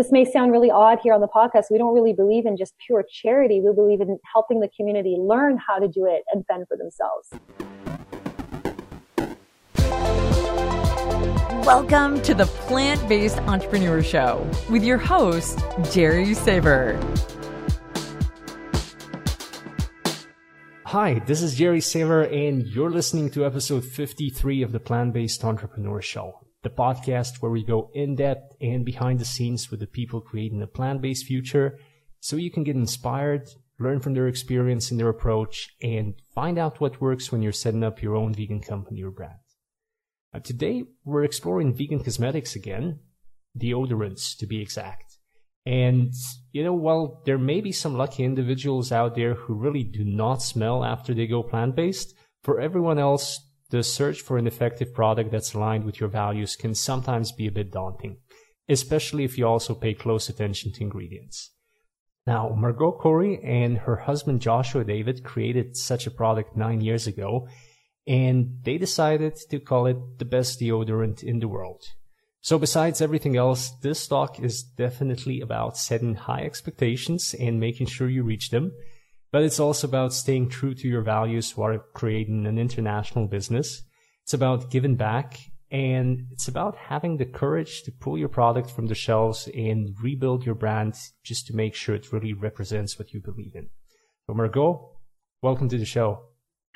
this may sound really odd here on the podcast. We don't really believe in just pure charity. We believe in helping the community learn how to do it and fend for themselves. Welcome to the Plant Based Entrepreneur Show with your host, Jerry Saver. Hi, this is Jerry Saver, and you're listening to episode 53 of the Plant Based Entrepreneur Show, the podcast where we go in depth and behind the scenes with the people creating a plant based future so you can get inspired, learn from their experience and their approach, and find out what works when you're setting up your own vegan company or brand. Today, we're exploring vegan cosmetics again, deodorants to be exact. And, you know, while there may be some lucky individuals out there who really do not smell after they go plant based, for everyone else, the search for an effective product that's aligned with your values can sometimes be a bit daunting, especially if you also pay close attention to ingredients. Now, Margaux Khoury and her husband Joshua David created such a product nine years ago, and they decided to call it the best deodorant in the world. So besides everything else, this talk is definitely about setting high expectations and making sure you reach them. But it's also about staying true to your values while creating an international business. It's about giving back and it's about having the courage to pull your product from the shelves and rebuild your brand just to make sure it really represents what you believe in. So Margaux, welcome to the show.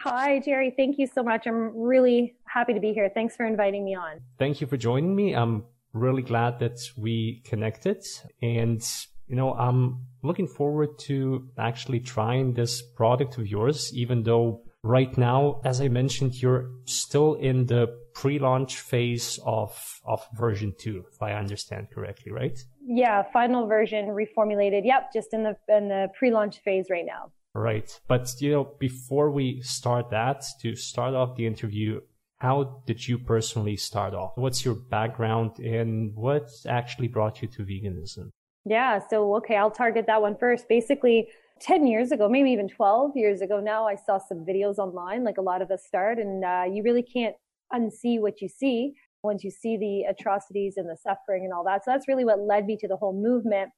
Hi, Jerry. Thank you so much. I'm really happy to be here. Thanks for inviting me on. Thank you for joining me. I'm really glad that we connected and you know, I'm looking forward to actually trying this product of yours, even though right now, as I mentioned, you're still in the pre-launch phase of, of version two, if I understand correctly, right? Yeah, final version reformulated. Yep, just in the, in the pre-launch phase right now. Right. But, you know, before we start that, to start off the interview, how did you personally start off? What's your background and what actually brought you to veganism? Yeah. So, okay, I'll target that one first. Basically, 10 years ago, maybe even 12 years ago now, I saw some videos online, like a lot of us start, and uh, you really can't unsee what you see once you see the atrocities and the suffering and all that. So that's really what led me to the whole movement.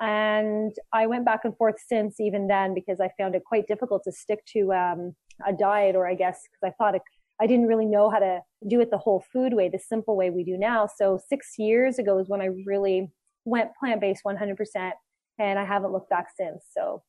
And I went back and forth since even then because I found it quite difficult to stick to um, a diet, or I guess because I thought it, I didn't really know how to do it the whole food way, the simple way we do now. So six years ago is when I really went plant based 100%, and I haven't looked back since. So,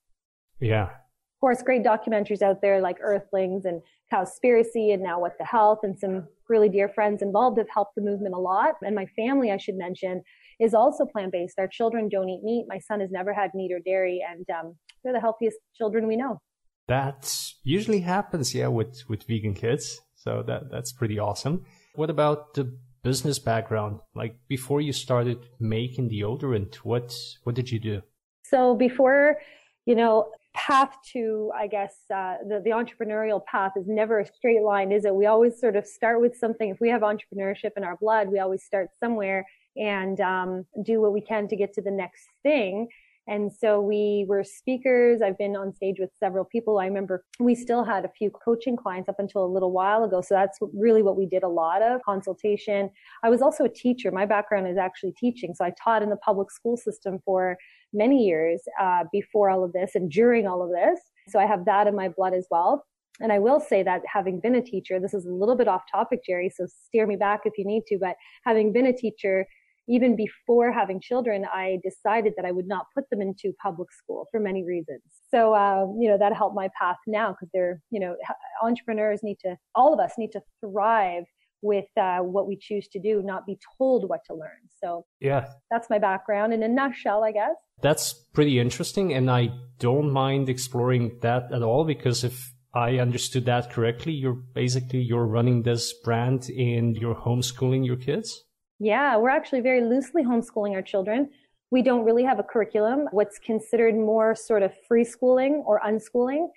yeah. Of course, great documentaries out there like Earthlings and Cowspiracy and now What the Health, and some really dear friends involved have helped the movement a lot. And my family, I should mention, is also plant based. Our children don't eat meat. My son has never had meat or dairy, and um, they're the healthiest children we know. That usually happens, yeah, with with vegan kids. So that that's pretty awesome. What about the business background? Like before you started making deodorant, what what did you do? So before, you know, path to I guess uh, the the entrepreneurial path is never a straight line, is it? We always sort of start with something. If we have entrepreneurship in our blood, we always start somewhere and um, do what we can to get to the next thing. And so we were speakers. I've been on stage with several people. I remember we still had a few coaching clients up until a little while ago. So that's really what we did a lot of consultation. I was also a teacher. My background is actually teaching. So I taught in the public school system for many years uh, before all of this and during all of this. So I have that in my blood as well. And I will say that having been a teacher, this is a little bit off topic, Jerry, so steer me back if you need to, but having been a teacher, even before having children, I decided that I would not put them into public school for many reasons. So, uh, you know, that helped my path now because they're, you know, entrepreneurs need to, all of us need to thrive with uh, what we choose to do, not be told what to learn. So, yeah, that's my background in a nutshell, I guess. That's pretty interesting. And I don't mind exploring that at all because if I understood that correctly, you're basically, you're running this brand and you're homeschooling your kids. Yeah, we're actually very loosely homeschooling our children. We don't really have a curriculum, what's considered more sort of free schooling or unschooling.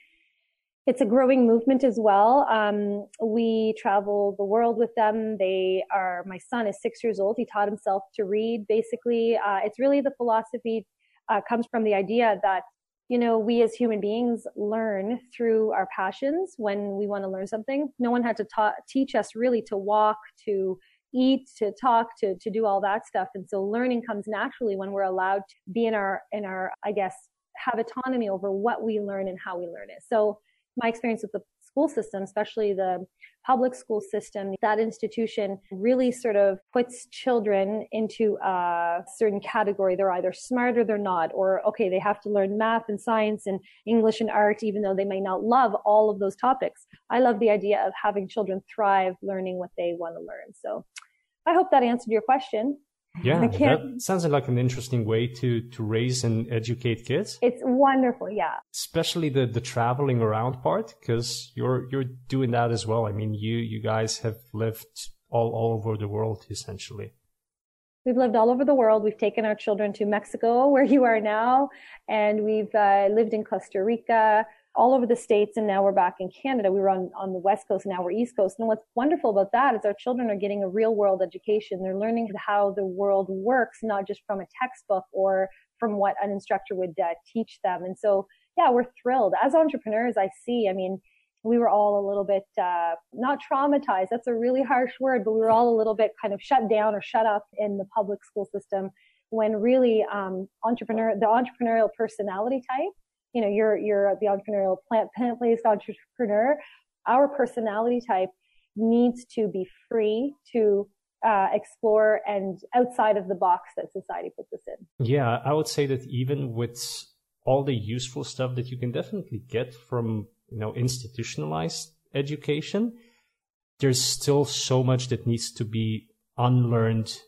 It's a growing movement as well. Um, we travel the world with them. They are, my son is six years old. He taught himself to read. Basically, uh, it's really the philosophy uh, comes from the idea that you know, we as human beings learn through our passions when we want to learn something. No one had to ta- teach us really to walk, to eat, to talk, to, to do all that stuff. And so learning comes naturally when we're allowed to be in our, in our, I guess, have autonomy over what we learn and how we learn it. So my experience with the school system, especially the public school system, that institution really sort of puts children into a certain category. They're either smart or they're not, or okay, they have to learn math and science and English and art, even though they may not love all of those topics. I love the idea of having children thrive learning what they want to learn. So I hope that answered your question. Yeah, that sounds like an interesting way to to raise and educate kids. It's wonderful, yeah. Especially the the traveling around part, because you're you're doing that as well. I mean, you you guys have lived all all over the world essentially. We've lived all over the world. We've taken our children to Mexico, where you are now, and we've uh, lived in Costa Rica all over the states and now we're back in canada. We were on, on the west coast now we're east coast. And what's wonderful about that is our children are getting a real world education. They're learning how the world works not just from a textbook or from what an instructor would uh, teach them. And so yeah we're thrilled. As entrepreneurs i see i mean we were all a little bit uh, not traumatized that's a really harsh word but we were all a little bit kind of shut down or shut up in the public school system when really um, entrepreneur the entrepreneurial personality type you know, you're, you're the entrepreneurial plant, plant-based entrepreneur. Our personality type needs to be free to uh, explore and outside of the box that society puts us in. Yeah, I would say that even with all the useful stuff that you can definitely get from, you know, institutionalized education, there's still so much that needs to be unlearned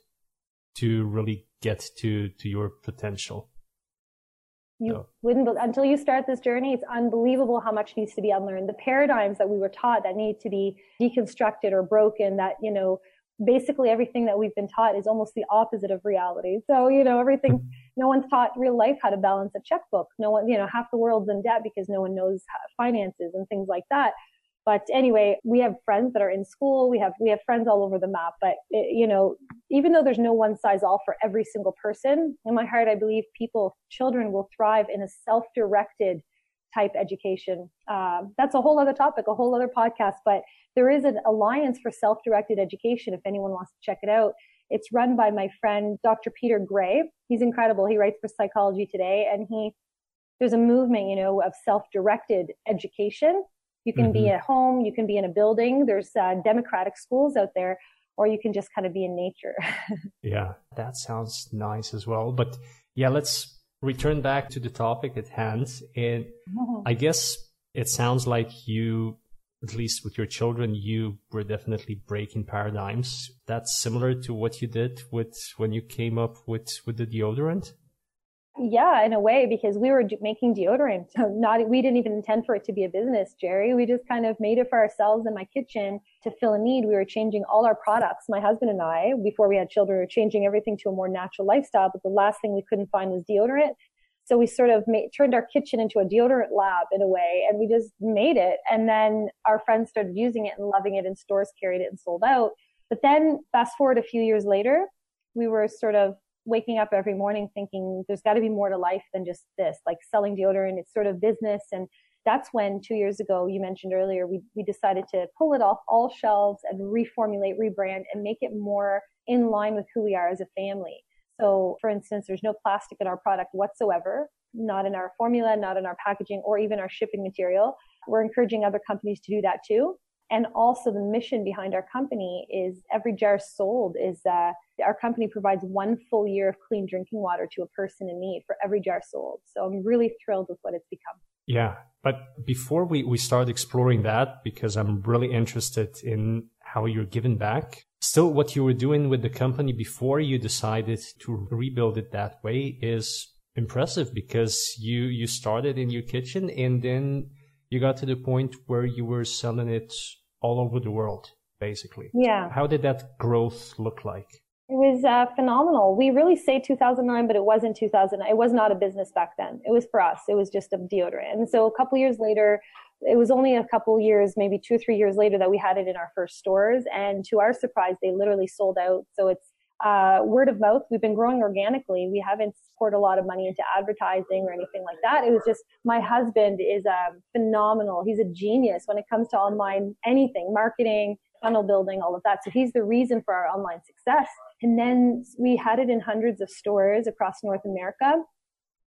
to really get to, to your potential. You no. wouldn't, until you start this journey, it's unbelievable how much needs to be unlearned. The paradigms that we were taught that need to be deconstructed or broken, that, you know, basically everything that we've been taught is almost the opposite of reality. So, you know, everything, mm-hmm. no one's taught real life how to balance a checkbook. No one, you know, half the world's in debt because no one knows finances and things like that. But anyway, we have friends that are in school. We have, we have friends all over the map. But, it, you know, even though there's no one size all for every single person, in my heart, I believe people, children will thrive in a self-directed type education. Um, that's a whole other topic, a whole other podcast, but there is an alliance for self-directed education. If anyone wants to check it out, it's run by my friend, Dr. Peter Gray. He's incredible. He writes for Psychology Today and he, there's a movement, you know, of self-directed education you can mm-hmm. be at home, you can be in a building. There's uh, democratic schools out there, or you can just kind of be in nature. yeah, that sounds nice as well. But yeah, let's return back to the topic at hand. And mm-hmm. I guess it sounds like you, at least with your children, you were definitely breaking paradigms. That's similar to what you did with when you came up with, with the deodorant. Yeah, in a way, because we were making deodorant. So not, we didn't even intend for it to be a business, Jerry. We just kind of made it for ourselves in my kitchen to fill a need. We were changing all our products. My husband and I, before we had children, were changing everything to a more natural lifestyle. But the last thing we couldn't find was deodorant. So we sort of made, turned our kitchen into a deodorant lab in a way, and we just made it. And then our friends started using it and loving it, and stores carried it and sold out. But then fast forward a few years later, we were sort of waking up every morning thinking there's got to be more to life than just this, like selling deodorant. It's sort of business. And that's when two years ago, you mentioned earlier, we, we decided to pull it off all shelves and reformulate, rebrand, and make it more in line with who we are as a family. So, for instance, there's no plastic in our product whatsoever, not in our formula, not in our packaging, or even our shipping material. We're encouraging other companies to do that too. And also the mission behind our company is every jar sold is uh, our company provides one full year of clean drinking water to a person in need for every jar sold. So I'm really thrilled with what it's become. Yeah. But before we, we start exploring that, because I'm really interested in how you're giving back, still what you were doing with the company before you decided to rebuild it that way is impressive because you, you started in your kitchen and then you got to the point where you were selling it all over the world, basically. Yeah. How did that growth look like? It was uh, phenomenal. We really say 2009, but it wasn't 2000. It was not a business back then. It was for us. It was just a deodorant. And so a couple years later, it was only a couple years, maybe two or three years later, that we had it in our first stores. And to our surprise, they literally sold out. So it's uh, word of mouth. We've been growing organically. We haven't poured a lot of money into advertising or anything like that. It was just my husband is um, phenomenal. He's a genius when it comes to online anything, marketing, funnel building, all of that. So he's the reason for our online success. And then we had it in hundreds of stores across North America.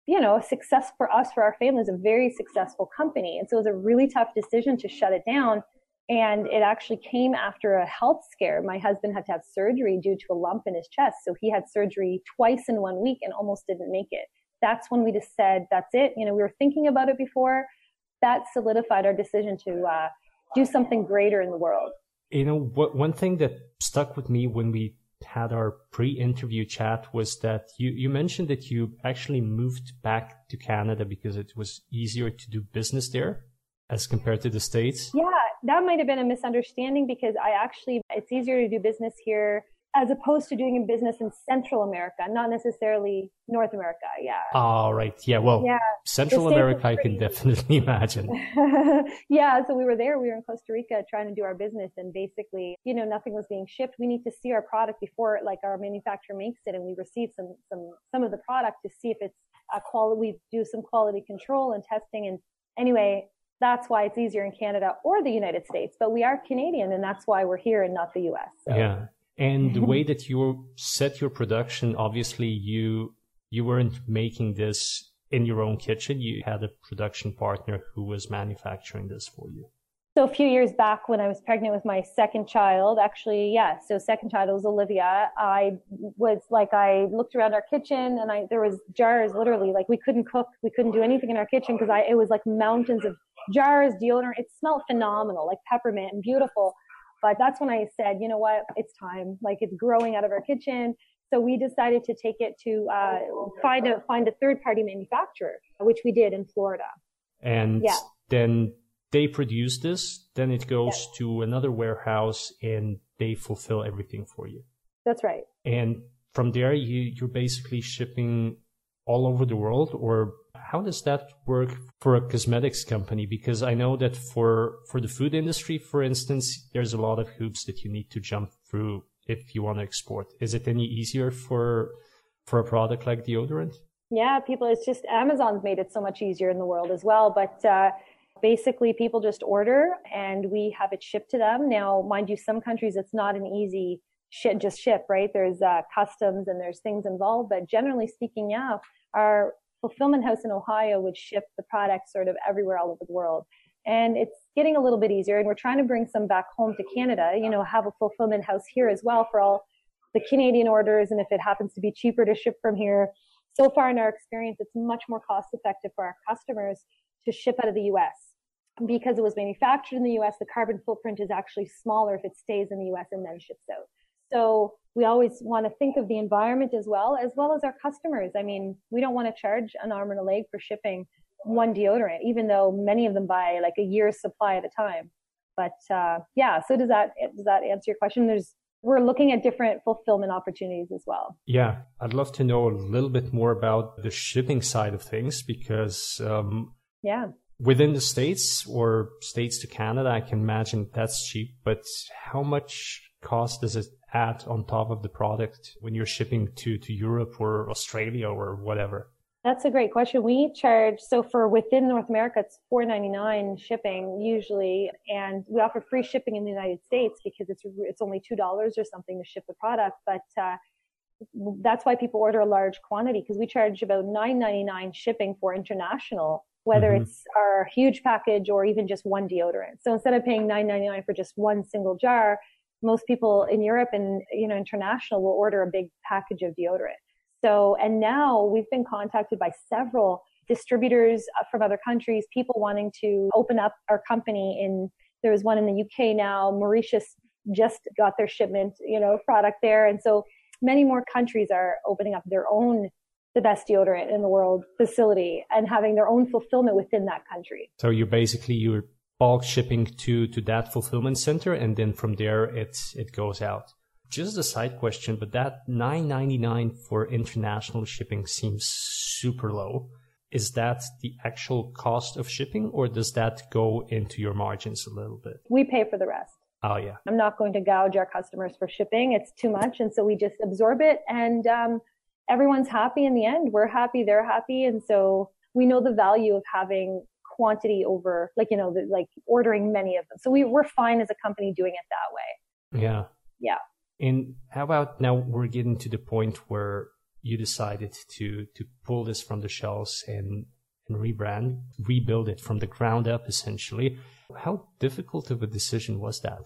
You know, success for us, for our family, is a very successful company. And so it was a really tough decision to shut it down. And it actually came after a health scare. My husband had to have surgery due to a lump in his chest. So he had surgery twice in one week and almost didn't make it. That's when we just said, that's it. You know, we were thinking about it before. That solidified our decision to uh, do something greater in the world. You know, what, one thing that stuck with me when we had our pre-interview chat was that you, you mentioned that you actually moved back to Canada because it was easier to do business there as compared to the States. Yeah, that might have been a misunderstanding because I actually, it's easier to do business here as opposed to doing a business in Central America, not necessarily North America. Yeah. All right. Yeah. Well, yeah. Central America, I can definitely imagine. yeah. So we were there. We were in Costa Rica trying to do our business, and basically, you know, nothing was being shipped. We need to see our product before, like, our manufacturer makes it, and we receive some some some of the product to see if it's a quality. We do some quality control and testing, and anyway, that's why it's easier in Canada or the United States. But we are Canadian, and that's why we're here and not the U.S. So. Yeah. And the way that you set your production, obviously you you weren't making this in your own kitchen. You had a production partner who was manufacturing this for you. So a few years back when I was pregnant with my second child, actually, yeah, so second child was Olivia. I was like, I looked around our kitchen and I, there was jars literally, like we couldn't cook. We couldn't do anything in our kitchen because I, it was like mountains of jars, deodorant. It smelled phenomenal, like peppermint and beautiful. But that's when I said, you know what, it's time. Like it's growing out of our kitchen. So we decided to take it to uh, find a find a third party manufacturer, which we did in Florida. And yeah. then they produce this, then it goes to another warehouse and they fulfill everything for you. That's right. And from there, you you're basically shipping all over the world, or how does that work for a cosmetics company? Because I know that for, for the food industry, for instance, there's a lot of hoops that you need to jump through if you want to export. Is it any easier for, for a product like deodorant? Yeah, people, it's just Amazon's made it so much easier in the world as well. But, uh, basically people just order and we have it shipped to them. Now, mind you, some countries it's not an easy ship, just ship, right? There's uh, customs and there's things involved, but generally speaking, yeah, our fulfillment house in Ohio would ship the product sort of everywhere all over the world. And it's getting a little bit easier. And we're trying to bring some back home to Canada, you know, have a fulfillment house here as well for all the Canadian orders. And if it happens to be cheaper to ship from here, so far in our experience, it's much more cost effective for our customers to ship out of the US. Because it was manufactured in the US, the carbon footprint is actually smaller if it stays in the US and then ships out. So we always want to think of the environment as well, as well as our customers. I mean, we don't want to charge an arm and a leg for shipping one deodorant, even though many of them buy like a year's supply at a time. But uh, yeah, so does that does that answer your question? There's we're looking at different fulfillment opportunities as well. Yeah, I'd love to know a little bit more about the shipping side of things because um, yeah, within the states or states to Canada, I can imagine that's cheap. But how much cost does it add on top of the product when you're shipping to, to Europe or Australia or whatever? That's a great question. We charge so for within North America, it's four ninety nine shipping usually, and we offer free shipping in the United States because it's it's only two dollars or something to ship the product. But uh, that's why people order a large quantity because we charge about nine ninety nine shipping for international, whether mm-hmm. it's our huge package or even just one deodorant. So instead of paying nine ninety nine for just one single jar, most people in Europe and, you know, international will order a big package of deodorant. So, and now we've been contacted by several distributors uh, from other countries, people wanting to open up our company in, there was one in the UK now, Mauritius just got their shipment, you know, product there. And so many more countries are opening up their own the best deodorant in the world facility and having their own fulfillment within that country. So you're basically you're bulk shipping to, to that fulfillment center. And then from there, it, it goes out. Just a side question, but that 9.99 for international shipping seems super low. Is that the actual cost of shipping or does that go into your margins a little bit? We pay for the rest. Oh yeah. I'm not going to gouge our customers for shipping. It's too much. And so we just absorb it and, um, everyone's happy in the end. We're happy. They're happy. And so we know the value of having quantity over like, you know, the, like ordering many of them. So we, we're fine as a company doing it that way. Yeah. Yeah. And how about now we're getting to the point where you decided to, to pull this from the shelves and, and rebrand, rebuild it from the ground up essentially. How difficult of a decision was that?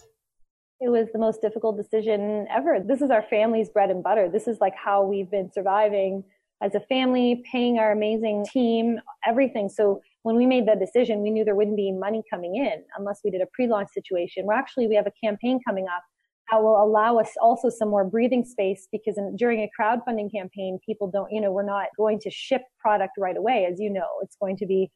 It was the most difficult decision ever. This is our family's bread and butter. This is like how we've been surviving as a family, paying our amazing team, everything. So when we made that decision, we knew there wouldn't be money coming in unless we did a pre-launch situation. We're actually, we have a campaign coming up that will allow us also some more breathing space because in, during a crowdfunding campaign, people don't, you know, we're not going to ship product right away. As you know, it's going to be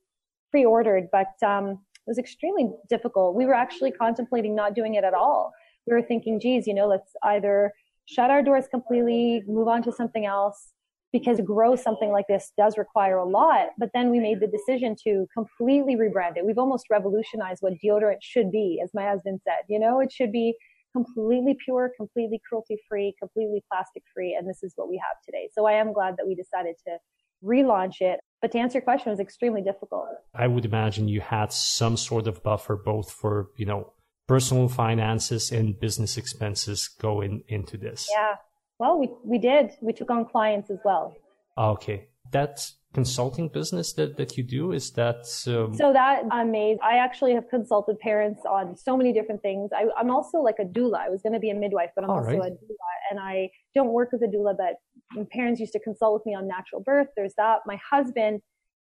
pre-ordered, but, um, it was extremely difficult. We were actually contemplating not doing it at all. We were thinking, geez, you know, let's either shut our doors completely, move on to something else, because to grow something like this does require a lot. But then we made the decision to completely rebrand it. We've almost revolutionized what deodorant should be, as my husband said. You know, it should be completely pure, completely cruelty free, completely plastic free. And this is what we have today. So I am glad that we decided to relaunch it. But to answer your question, was extremely difficult. I would imagine you had some sort of buffer both for, you know, personal finances and business expenses going into this. Yeah. Well, we, we did. We took on clients as well. Okay. That consulting business that, that you do, is that? Um... So that I'm amazed. I actually have consulted parents on so many different things. I, am also like a doula. I was going to be a midwife, but I'm All also right. a doula. And I don't work as a doula, but parents used to consult with me on natural birth. There's that. My husband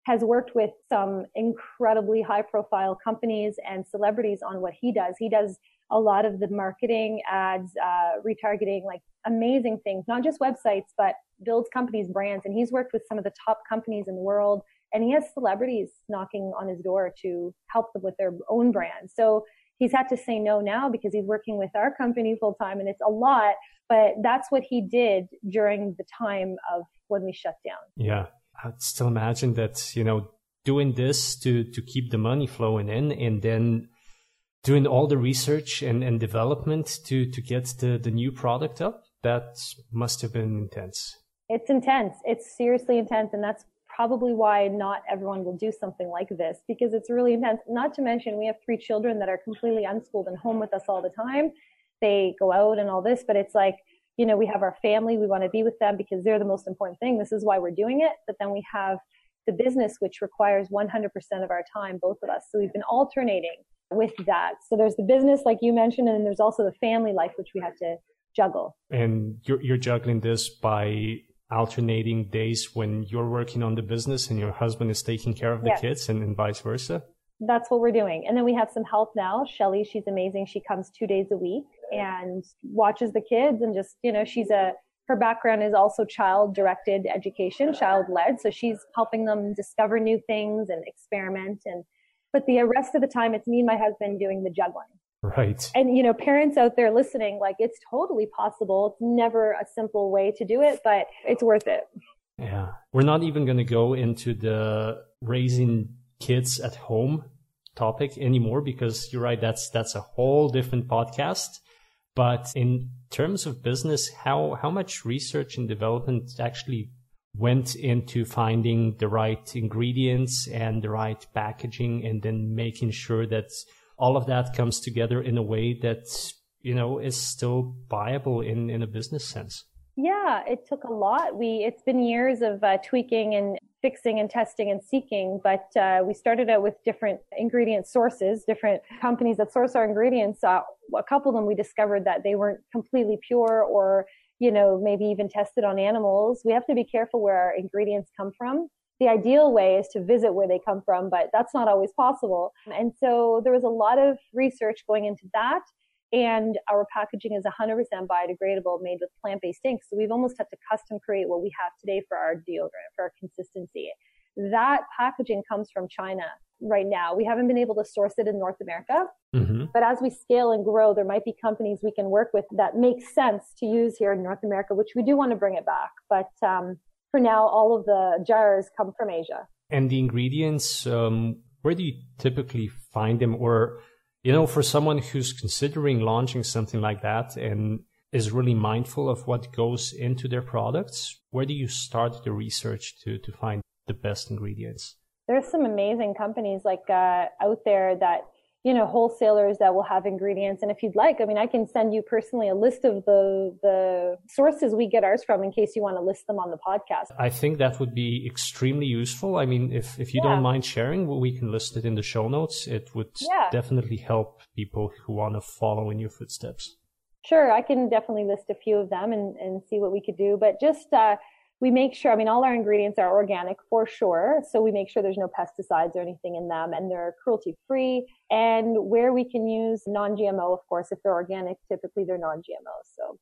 has worked with some incredibly high profile companies and celebrities on what he does. He does a lot of the marketing, ads, uh, retargeting, like amazing things, not just websites, but builds companies, brands. And he's worked with some of the top companies in the world and he has celebrities knocking on his door to help them with their own brand. So he's had to say no now because he's working with our company full time and it's a lot, but that's what he did during the time of when we shut down. Yeah. I'd still imagine that, you know, doing this to, to keep the money flowing in and then doing all the research and, and development to, to get the, the new product up, that must have been intense. It's intense. It's seriously intense. And that's probably why not everyone will do something like this because it's really intense. Not to mention, we have three children that are completely unschooled and home with us all the time. They go out and all this, but it's like, you know, we have our family. We want to be with them because they're the most important thing. This is why we're doing it. But then we have the business, which requires 100% of our time, both of us. So we've been alternating with that. So there's the business, like you mentioned, and then there's also the family life, which we have to juggle. And you're, you're juggling this by alternating days when you're working on the business and your husband is taking care of the yes. kids and, and vice versa? That's what we're doing. And then we have some help now. Shelly, she's amazing. She comes two days a week and watches the kids and just, you know, she's a, her background is also child directed education, child led. So she's helping them discover new things and experiment and but the rest of the time, it's me and my husband doing the juggling. Right. And, you know, parents out there listening, like it's totally possible. It's never a simple way to do it, but it's worth it. Yeah. We're not even going to go into the raising kids at home topic anymore because you're right. That's, that's a whole different podcast. But in terms of business, how, how much research and development actually went into finding the right ingredients and the right packaging and then making sure that all of that comes together in a way that you know is still viable in in a business sense. Yeah it took a lot. We it's been years of uh, tweaking and fixing and testing and seeking but uh, we started out with different ingredient sources different companies that source our ingredients. Uh, a couple of them we discovered that they weren't completely pure or you know, maybe even tested on animals. We have to be careful where our ingredients come from. The ideal way is to visit where they come from, but that's not always possible. And so there was a lot of research going into that. And our packaging is 100% biodegradable, made with plant-based ink. So we've almost had to custom create what we have today for our deodorant, for our consistency. That packaging comes from China right now. We haven't been able to source it in North America. Mm-hmm. But as we scale and grow, there might be companies we can work with that make sense to use here in North America, which we do want to bring it back. But um, for now, all of the jars come from Asia. And the ingredients, um, where do you typically find them? Or, you know, for someone who's considering launching something like that and is really mindful of what goes into their products, where do you start the research to, to find the best ingredients? there's some amazing companies like uh, out there that you know wholesalers that will have ingredients and if you'd like i mean i can send you personally a list of the the sources we get ours from in case you want to list them on the podcast i think that would be extremely useful i mean if if you yeah. don't mind sharing we can list it in the show notes it would yeah. definitely help people who want to follow in your footsteps sure i can definitely list a few of them and and see what we could do but just uh we make sure, I mean, all our ingredients are organic for sure. So we make sure there's no pesticides or anything in them and they're cruelty free. And where we can use non GMO, of course, if they're organic, typically they're non GMO. So.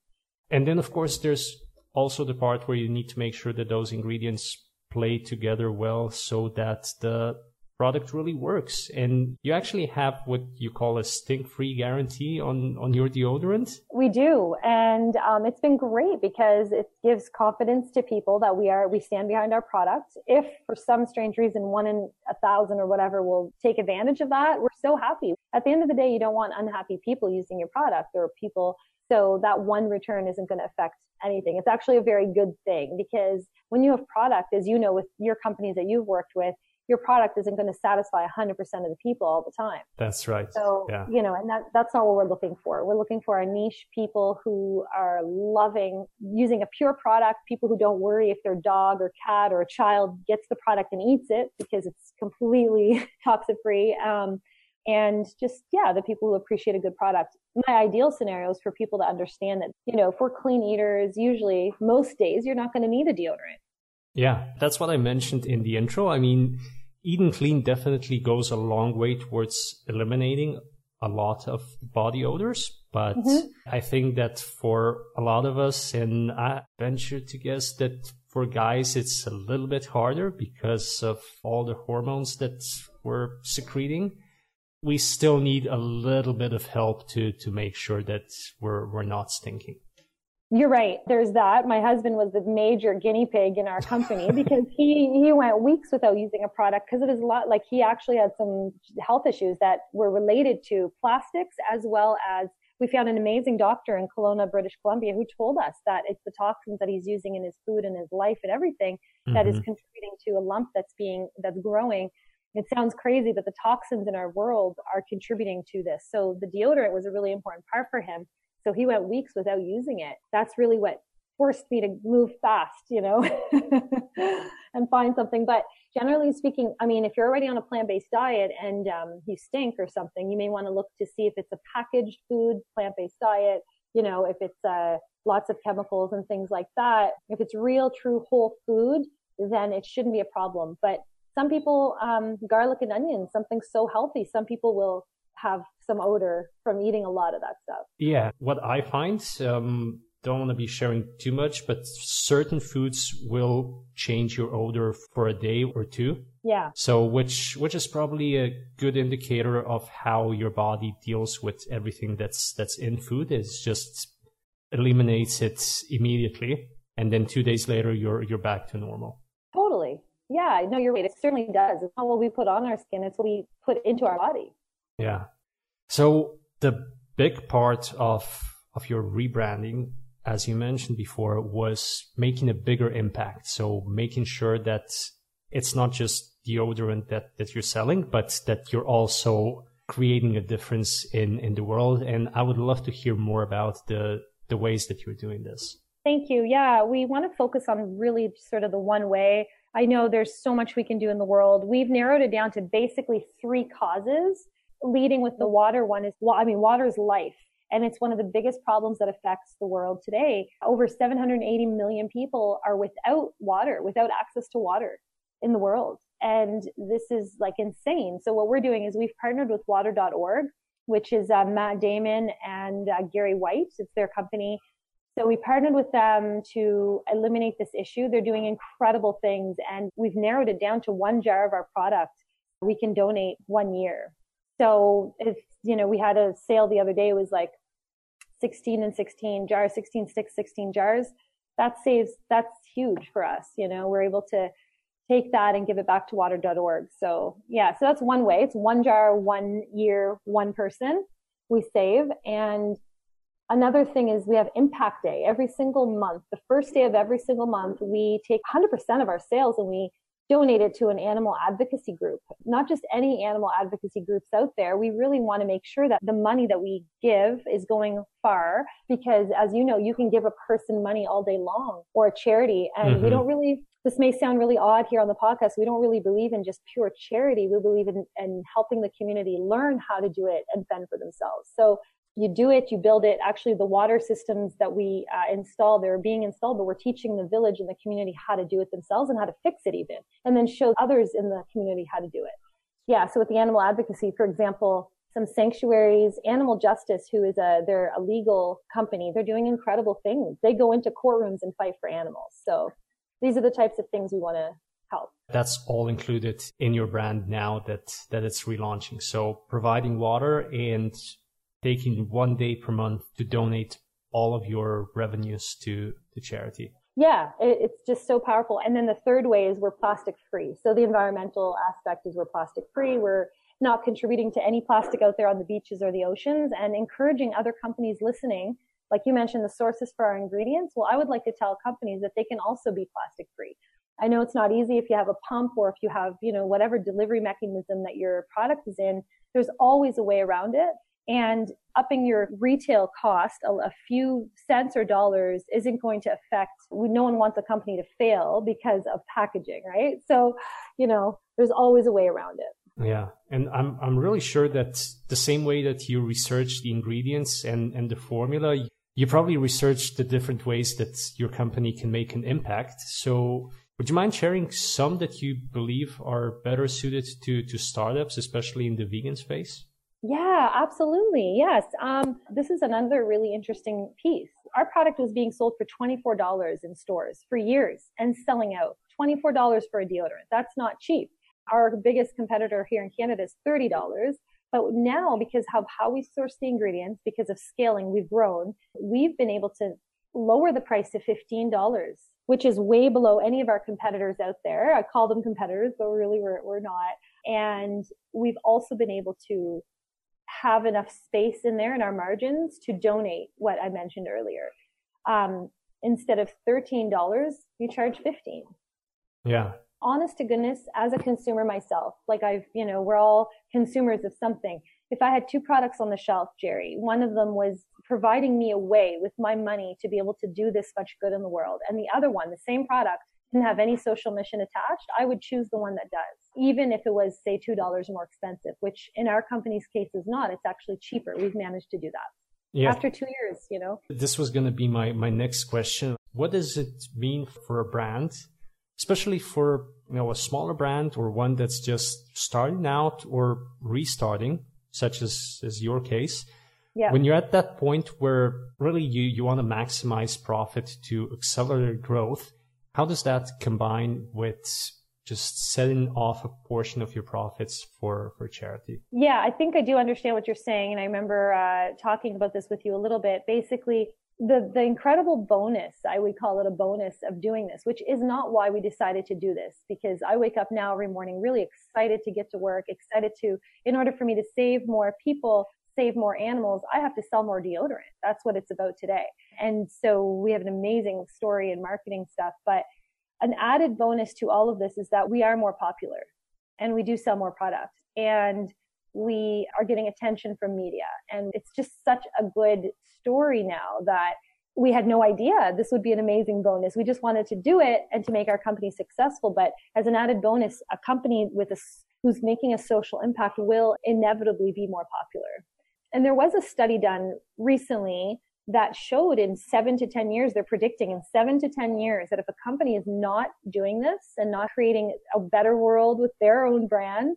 And then, of course, there's also the part where you need to make sure that those ingredients play together well so that the product really works. And you actually have what you call a stink free guarantee on, on your deodorant. We do. And um, it's been great because it gives confidence to people that we are, we stand behind our product. If for some strange reason, one in a thousand or whatever will take advantage of that, we're so happy. At the end of the day, you don't want unhappy people using your product or people. So that one return isn't going to affect anything. It's actually a very good thing because when you have product, as you know, with your companies that you've worked with, your product isn't going to satisfy 100% of the people all the time. That's right. So, yeah. you know, and that, that's not what we're looking for. We're looking for a niche people who are loving using a pure product, people who don't worry if their dog or cat or a child gets the product and eats it because it's completely toxic free. Um, and just, yeah, the people who appreciate a good product. My ideal scenario is for people to understand that, you know, if we're clean eaters, usually most days you're not going to need a deodorant yeah, that's what I mentioned in the intro. I mean, eating clean definitely goes a long way towards eliminating a lot of body odors. But mm-hmm. I think that for a lot of us, and I venture to guess that for guys, it's a little bit harder because of all the hormones that we're secreting. We still need a little bit of help to, to make sure that we're, we're not stinking. You're right. There's that. My husband was the major guinea pig in our company because he, he went weeks without using a product because it is a lot like he actually had some health issues that were related to plastics as well as we found an amazing doctor in Kelowna, British Columbia, who told us that it's the toxins that he's using in his food and his life and everything mm-hmm. that is mm-hmm. contributing to a lump that's being, that's growing. It sounds crazy, but the toxins in our world are contributing to this. So the deodorant was a really important part for him. So he went weeks without using it. That's really what forced me to move fast, you know, and find something. But generally speaking, I mean, if you're already on a plant-based diet and um, you stink or something, you may want to look to see if it's a packaged food, plant-based diet, you know, if it's uh, lots of chemicals and things like that. If it's real, true, whole food, then it shouldn't be a problem. But some people, um, garlic and onions, something so healthy, some people will have some odor from eating a lot of that stuff. Yeah, what I find, um, don't want to be sharing too much, but certain foods will change your odor for a day or two. Yeah. So which which is probably a good indicator of how your body deals with everything that's that's in food. Is just eliminates it immediately, and then two days later you're you're back to normal. Totally. Yeah. No, you're right. It certainly does. It's not what we put on our skin; it's what we put into our body. Yeah. So the big part of of your rebranding, as you mentioned before, was making a bigger impact. So making sure that it's not just deodorant that, that you're selling, but that you're also creating a difference in, in the world. And I would love to hear more about the, the ways that you're doing this. Thank you. Yeah, we want to focus on really sort of the one way. I know there's so much we can do in the world. We've narrowed it down to basically three causes leading with the water one is, well, I mean, water is life. And it's one of the biggest problems that affects the world today. Over 780 million people are without water, without access to water in the world. And this is like insane. So what we're doing is we've partnered with water.org, which is uh, Matt Damon and uh, Gary White. It's their company. So we partnered with them to eliminate this issue. They're doing incredible things and we've narrowed it down to one jar of our product. We can donate one year. So if, you know, we had a sale the other day, it was like 16 and 16 jars, 16 sticks, 16 jars. That saves, that's huge for us. You know, we're able to take that and give it back to water.org. So yeah, so that's one way. It's one jar, one year, one person we save. And another thing is we have impact day every single month. The first day of every single month, we take 100% of our sales and we donate it to an animal advocacy group, not just any animal advocacy groups out there. We really want to make sure that the money that we give is going far because as you know, you can give a person money all day long or a charity and mm-hmm. we don't really this may sound really odd here on the podcast. We don't really believe in just pure charity. We believe in, in helping the community learn how to do it and fend for themselves. So you do it, you build it. Actually, the water systems that we uh, install, they're being installed, but we're teaching the village and the community how to do it themselves and how to fix it even, and then show others in the community how to do it. Yeah. So with the animal advocacy, for example, some sanctuaries, Animal Justice, who is a they're a legal company, they're doing incredible things. They go into courtrooms and fight for animals. So these are the types of things we want to help. That's all included in your brand now that that it's relaunching. So providing water and taking one day per month to donate all of your revenues to the charity. Yeah, it, it's just so powerful. And then the third way is we're plastic free. So the environmental aspect is we're plastic free. We're not contributing to any plastic out there on the beaches or the oceans and encouraging other companies listening. Like you mentioned, the sources for our ingredients. Well, I would like to tell companies that they can also be plastic free. I know it's not easy if you have a pump or if you have, you know, whatever delivery mechanism that your product is in. There's always a way around it and upping your retail cost a, few cents or dollars isn't going to affect no one wants a company to fail because of packaging right? So you know there's always a way around it. Yeah and i'm i'm really sure that the same way that you research the ingredients and and the formula you probably researched the different ways that your company can make an impact. So would you mind sharing some that you believe are better suited to to startups especially in the vegan space yeah, absolutely. Yes. Um, this is another really interesting piece. Our product was being sold for $24 in stores for years and selling out $24 for a deodorant. That's not cheap. Our biggest competitor here in Canada is $30. But now, because of how we source the ingredients, because of scaling, we've grown, we've been able to lower the price to $15, which is way below any of our competitors out there. I call them competitors, but really we're, we're not. And we've also been able to have enough space in there in our margins to donate what I mentioned earlier. Um, instead of $13, you charge 15. Yeah. Honest to goodness, as a consumer myself, like I've, you know, we're all consumers of something. If I had two products on the shelf, Jerry, one of them was providing me a way with my money to be able to do this much good in the world. And the other one, the same product, didn't have any social mission attached, I would choose the one that does, even if it was, say, $2 more expensive, which in our company's case is not. It's actually cheaper. We've managed to do that. Yeah. After two years, you know. This was going to be my, my next question. What does it mean for a brand, especially for, you know, a smaller brand or one that's just starting out or restarting, such as, as your case? Yeah. When you're at that point where really you, you want to maximize profit to accelerate growth, how does that combine with just setting off a portion of your profits for, for charity? Yeah, I think I do understand what you're saying. And I remember uh, talking about this with you a little bit. Basically, the, the incredible bonus, I would call it a bonus of doing this, which is not why we decided to do this, because I wake up now every morning really excited to get to work, excited to, in order for me to save more people, save more animals, I have to sell more deodorant. That's what it's about today. And so we have an amazing story and marketing stuff. But an added bonus to all of this is that we are more popular and we do sell more products and we are getting attention from media. And it's just such a good story now that we had no idea this would be an amazing bonus. We just wanted to do it and to make our company successful. But as an added bonus, a company with a, who's making a social impact will inevitably be more popular. And there was a study done recently that showed in seven to 10 years, they're predicting in seven to 10 years that if a company is not doing this and not creating a better world with their own brand,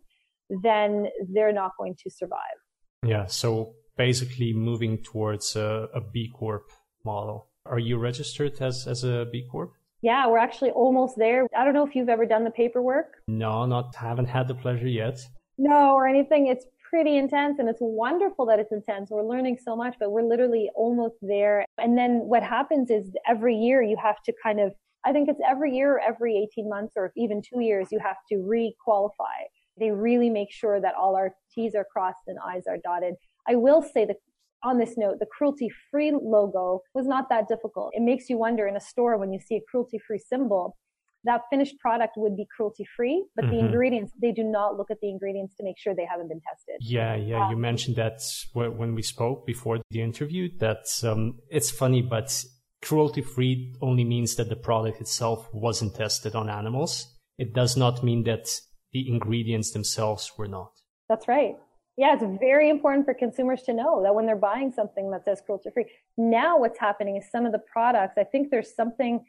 then they're not going to survive. Yeah. So basically moving towards a, a B Corp model. Are you registered as, as a B Corp? Yeah, we're actually almost there. I don't know if you've ever done the paperwork. No, not haven't had the pleasure yet. No, or anything. It's pretty intense and it's wonderful that it's intense. We're learning so much, but we're literally almost there. And then what happens is every year you have to kind of, I think it's every year every 18 months or even two years, you have to re-qualify. They really make sure that all our T's are crossed and I's are dotted. I will say that on this note, the cruelty free logo was not that difficult. It makes you wonder in a store when you see a cruelty free symbol, that finished product would be cruelty free, but mm-hmm. the ingredients, they do not look at the ingredients to make sure they haven't been tested. Yeah, yeah. Um, you mentioned that when we spoke before the interview that um, it's funny, but cruelty free only means that the product itself wasn't tested on animals. It does not mean that the ingredients themselves were not. That's right. Yeah, it's very important for consumers to know that when they're buying something that says cruelty free. Now, what's happening is some of the products, I think there's something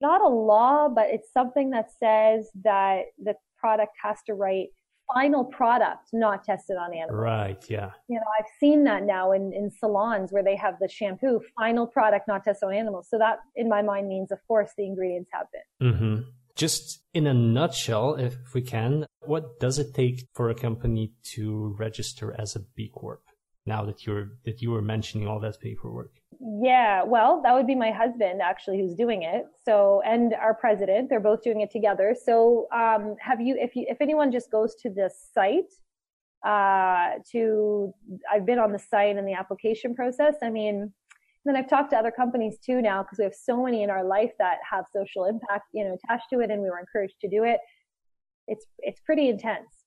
not a law, but it's something that says that the product has to write final product not tested on animals. Right, yeah. You know, I've seen that now in, in salons where they have the shampoo, final product not tested on animals. So that, in my mind, means, of course, the ingredients have been. Mm-hmm. Just in a nutshell, if we can, what does it take for a company to register as a B Corp? Now that you're that you were mentioning all that paperwork. Yeah, well, that would be my husband actually who's doing it. So, and our president, they're both doing it together. So, um, have you, if you, if anyone just goes to the site, uh, to, I've been on the site and the application process. I mean, then I've talked to other companies too now because we have so many in our life that have social impact, you know, attached to it, and we were encouraged to do it. It's it's pretty intense,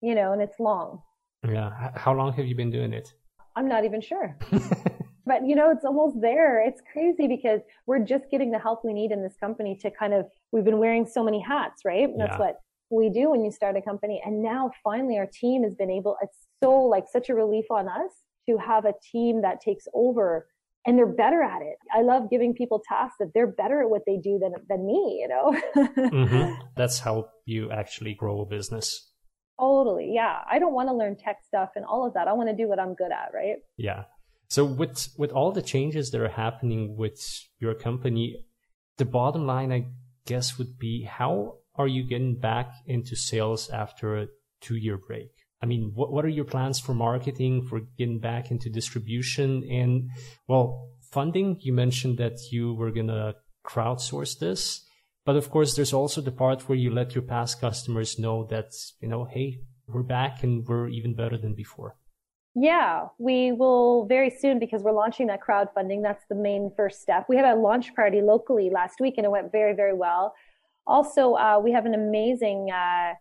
you know, and it's long. Yeah. How long have you been doing it? I'm not even sure. but you know, it's almost there. It's crazy because we're just getting the help we need in this company to kind of, we've been wearing so many hats, right? That's yeah. what we do when you start a company. And now finally our team has been able, it's so like such a relief on us to have a team that takes over and they're better at it. I love giving people tasks that they're better at what they do than, than me, you know? mm-hmm. That's how you actually grow a business. Totally. Yeah. I don't want to learn tech stuff and all of that. I want to do what I'm good at, right? Yeah. So with with all the changes that are happening with your company, the bottom line, I guess, would be how are you getting back into sales after a two year break? I mean, what what are your plans for marketing, for getting back into distribution, and well, funding? You mentioned that you were gonna crowdsource this, but of course, there's also the part where you let your past customers know that you know, hey, we're back and we're even better than before. Yeah, we will very soon because we're launching that crowdfunding. That's the main first step. We had a launch party locally last week and it went very, very well. Also, uh, we have an amazing uh,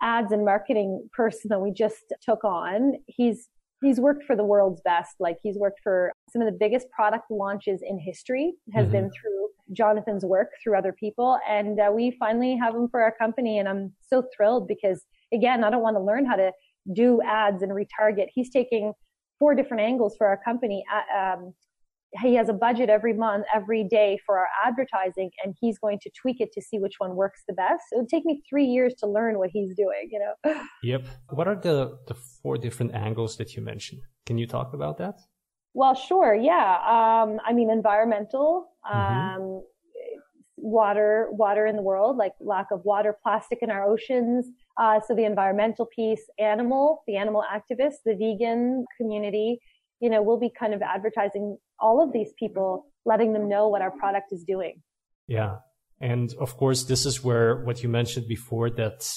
ads and marketing person that we just took on. He's he's worked for the world's best. Like he's worked for some of the biggest product launches in history. Has mm-hmm. been through Jonathan's work through other people, and uh, we finally have him for our company. And I'm so thrilled because again, I don't want to learn how to do ads and retarget. He's taking four different angles for our company. Um, he has a budget every month, every day for our advertising, and he's going to tweak it to see which one works the best. It would take me three years to learn what he's doing, you know? Yep. What are the, the four different angles that you mentioned? Can you talk about that? Well, sure. Yeah. Um, I mean, environmental, mm-hmm. um, water, water in the world, like lack of water, plastic in our oceans, uh, so the environmental piece, animal, the animal activists, the vegan community, you know, we'll be kind of advertising all of these people, letting them know what our product is doing. Yeah. And of course, this is where what you mentioned before that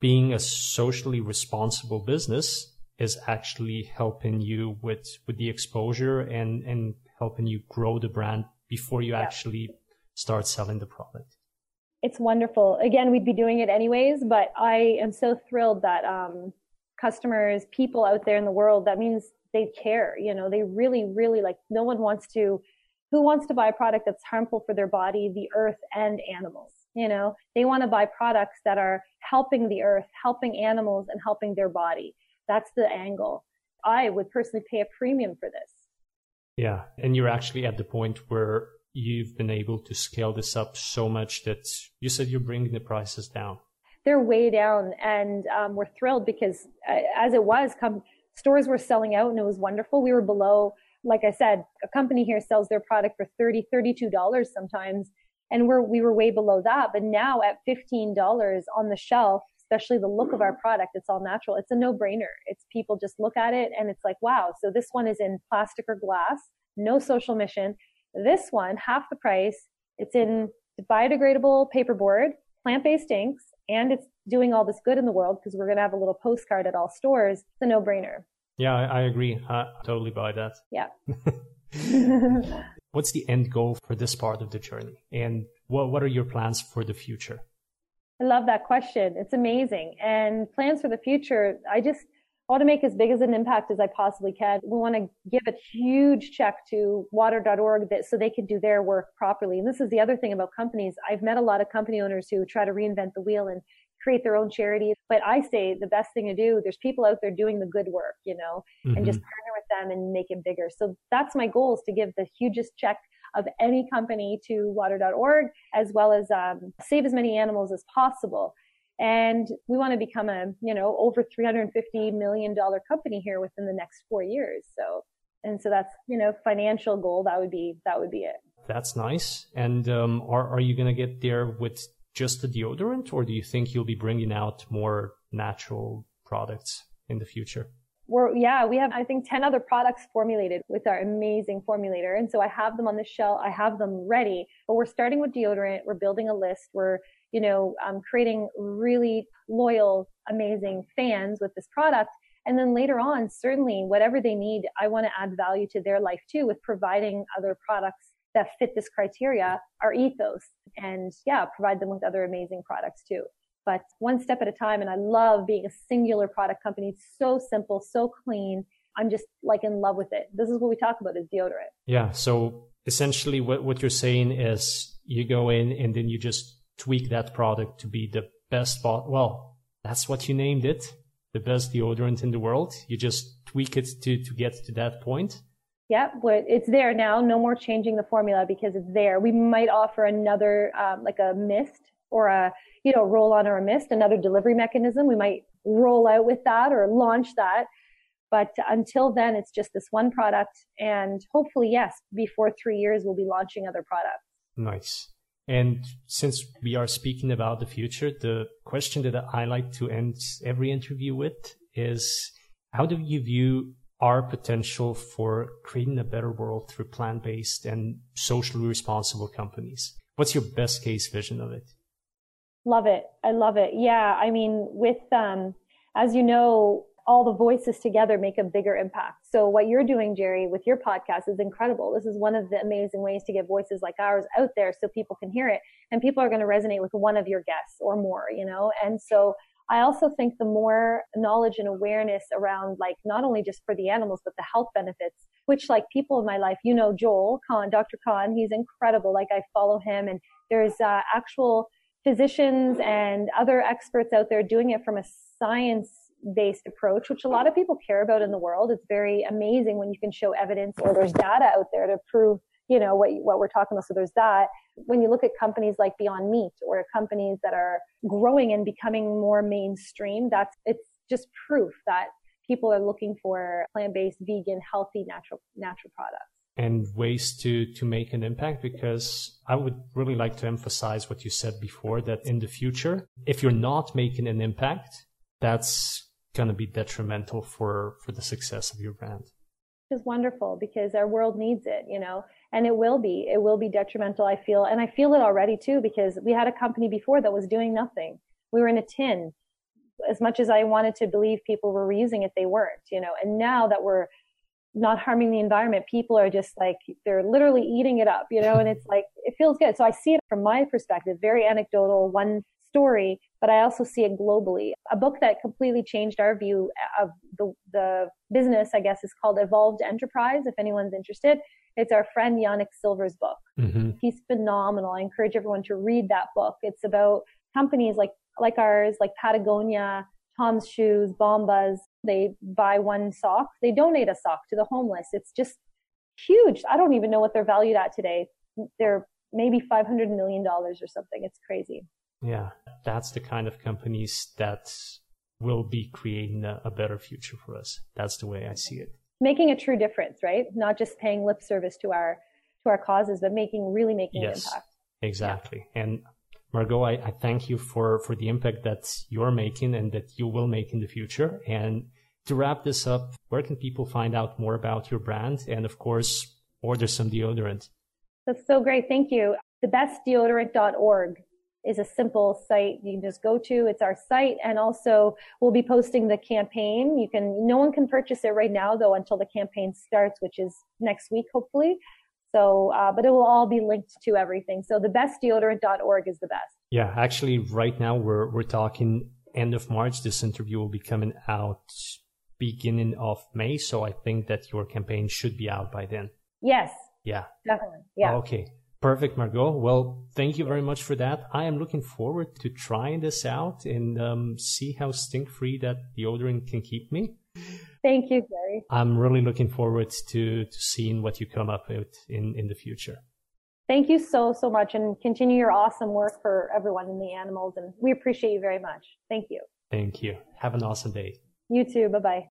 being a socially responsible business is actually helping you with, with the exposure and, and helping you grow the brand before you yeah. actually start selling the product it's wonderful. Again, we'd be doing it anyways, but I am so thrilled that um, customers, people out there in the world, that means they care. You know, they really, really like. No one wants to. Who wants to buy a product that's harmful for their body, the earth, and animals? You know, they want to buy products that are helping the earth, helping animals, and helping their body. That's the angle. I would personally pay a premium for this. Yeah, and you're actually at the point where you've been able to scale this up so much that you said you're bringing the prices down. They're way down, and um, we're thrilled because uh, as it was, come stores were selling out, and it was wonderful. We were below, like I said, a company here sells their product for 30 32 dollars sometimes, and we're we were way below that. But now at fifteen dollars on the shelf, especially the look of our product, it's all natural. It's a no brainer. It's people just look at it and it's like, wow. So this one is in plastic or glass, no social mission this one, half the price. It's in biodegradable paperboard, plant-based inks, and it's doing all this good in the world because we're going to have a little postcard at all stores. It's a no-brainer. Yeah, I, I agree. I totally buy that. Yeah. What's the end goal for this part of the journey? And what, what are your plans for the future? I love that question. It's amazing. And plans for the future, I just want to make as big as an impact as I possibly can. We want to give a huge check to water.org that, so they can do their work properly. And this is the other thing about companies. I've met a lot of company owners who try to reinvent the wheel and create their own charity. But I say the best thing to do, there's people out there doing the good work, you know, mm-hmm. and just partner with them and make it bigger. So that's my goal is to give the hugest check of any company to water.org, as well as um, save as many animals as possible. And we want to become a, you know, over $350 million company here within the next four years. So, and so that's, you know, financial goal. That would be, that would be it. That's nice. And um, are, are you going to get there with just the deodorant or do you think you'll be bringing out more natural products in the future? We're yeah we have i think 10 other products formulated with our amazing formulator. And so i have them on the shelf. I have them ready but we're starting with deodorant. We're building a list. We're you know um, creating really loyal amazing fans with this product. And then later on certainly whatever they need i want to add value to their life too with providing other products that fit this criteria our ethos and yeah provide them with other amazing products too but one step at a time. And I love being a singular product company. It's so simple, so clean. I'm just like in love with it. This is what we talk about is deodorant. Yeah. So essentially what, what you're saying is you go in and then you just tweak that product to be the best well, that's what you named it. The best deodorant in the world. You just tweak it to, to get to that point. Yeah, but it's there now. No more changing the formula because it's there. We might offer another, um, like a mist or a you know, roll on or a mist, another delivery mechanism. We might roll out with that or launch that. But until then, it's just this one product. And hopefully, yes, before three years, we'll be launching other products. Nice. And since we are speaking about the future, the question that I like to end every interview with is how do you view our potential for creating a better world through plant based and socially responsible companies? What's your best case vision of it? Love it. I love it. Yeah. I mean, with, um, as you know, all the voices together make a bigger impact. So what you're doing, Jerry, with your podcast is incredible. This is one of the amazing ways to get voices like ours out there so people can hear it and people are going to resonate with one of your guests or more, you know? And so I also think the more knowledge and awareness around like not only just for the animals, but the health benefits, which like people in my life, you know, Joel Kahn, Dr. Kahn, he's incredible. Like I follow him and there's uh, actual physicians and other experts out there doing it from a science based approach, which a lot of people care about in the world. It's very amazing when you can show evidence or there's data out there to prove, you know, what, what we're talking about. So there's that. When you look at companies like Beyond Meat or companies that are growing and becoming more mainstream, that's, it's just proof that people are looking for plant-based, vegan, healthy, natural, natural products and ways to to make an impact because I would really like to emphasize what you said before that in the future if you're not making an impact that's going to be detrimental for for the success of your brand. Is wonderful because our world needs it you know and it will be it will be detrimental i feel and i feel it already too because we had a company before that was doing nothing. We were in a tin as much as i wanted to believe people were reusing it they weren't you know and now that we're not harming the environment, people are just like, they're literally eating it up, you know, and it's like, it feels good. So I see it from my perspective, very anecdotal, one story, but I also see it globally. A book that completely changed our view of the, the business, I guess, is called Evolved Enterprise. If anyone's interested, it's our friend Yanik Silver's book. Mm-hmm. He's phenomenal. I encourage everyone to read that book. It's about companies like, like ours, like Patagonia, Tom's Shoes, Bombas, they buy one sock, they donate a sock to the homeless. It's just huge. I don't even know what they're valued at today. They're maybe $500 million or something. It's crazy. Yeah, that's the kind of companies that will be creating a, a better future for us. That's the way I see it. Making a true difference, right? Not just paying lip service to our to our causes, but making really making yes, an impact. Exactly. Yeah. And Margaux, I, I, thank you for, for the impact that you're making and that you will make in the future. And to wrap this up, where can people find out more about your brand and, of course, order some deodorant? That's so great. Thank you. Thebestdeodorant.org is a simple site you can just go to. It's our site. And also we'll be posting the campaign. You can, no one can purchase it right now though until the campaign starts, which is next week, hopefully. So, uh, but it will all be linked to everything. So the thebestdeodorant.org is the best. Yeah, actually, right now we're we're talking end of March. This interview will be coming out beginning of May. So I think that your campaign should be out by then. Yes. Yeah. Definitely. Yeah. Okay. Perfect, Margaux. Well, thank you very much for that. I am looking forward to trying this out and um, see how stink free that deodorant can keep me. Thank you, Gary. I'm really looking forward to, to seeing what you come up with in, in the future. Thank you so, so much and continue your awesome work for everyone in the animals. And we appreciate you very much. Thank you. Thank you. Have an awesome day. You too. Bye bye.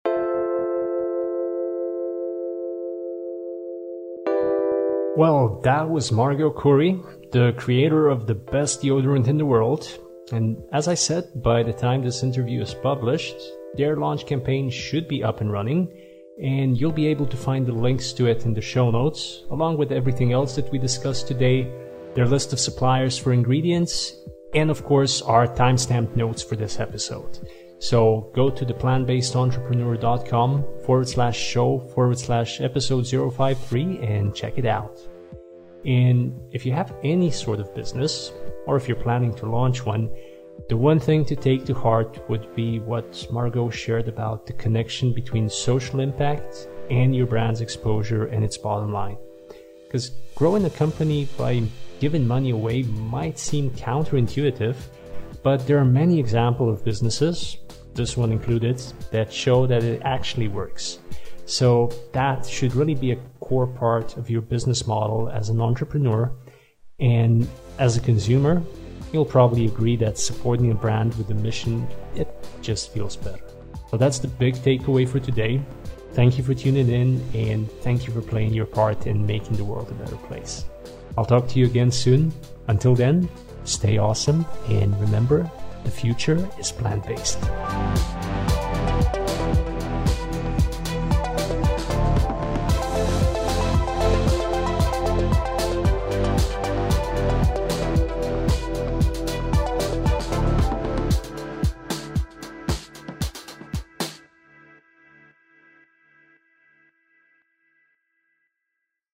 Well, that was Margaux Khoury, the creator of the best deodorant in the world. And as I said, by the time this interview is published, their launch campaign should be up and running, and you'll be able to find the links to it in the show notes, along with everything else that we discussed today, their list of suppliers for ingredients, and of course, our timestamped notes for this episode. So go to theplantbasedentrepreneur.com forward slash show forward slash episode 053 and check it out. And if you have any sort of business, or if you're planning to launch one, the one thing to take to heart would be what Margaux shared about the connection between social impact and your brand's exposure and its bottom line. Because growing a company by giving money away might seem counterintuitive, but there are many examples of businesses, this one included, that show that it actually works. So that should really be a core part of your business model as an entrepreneur. And as a consumer, you'll probably agree that supporting a brand with a mission, it just feels better. So that's the big takeaway for today. Thank you for tuning in and thank you for playing your part in making the world a better place. I'll talk to you again soon. Until then, stay awesome and remember, the future is plant based.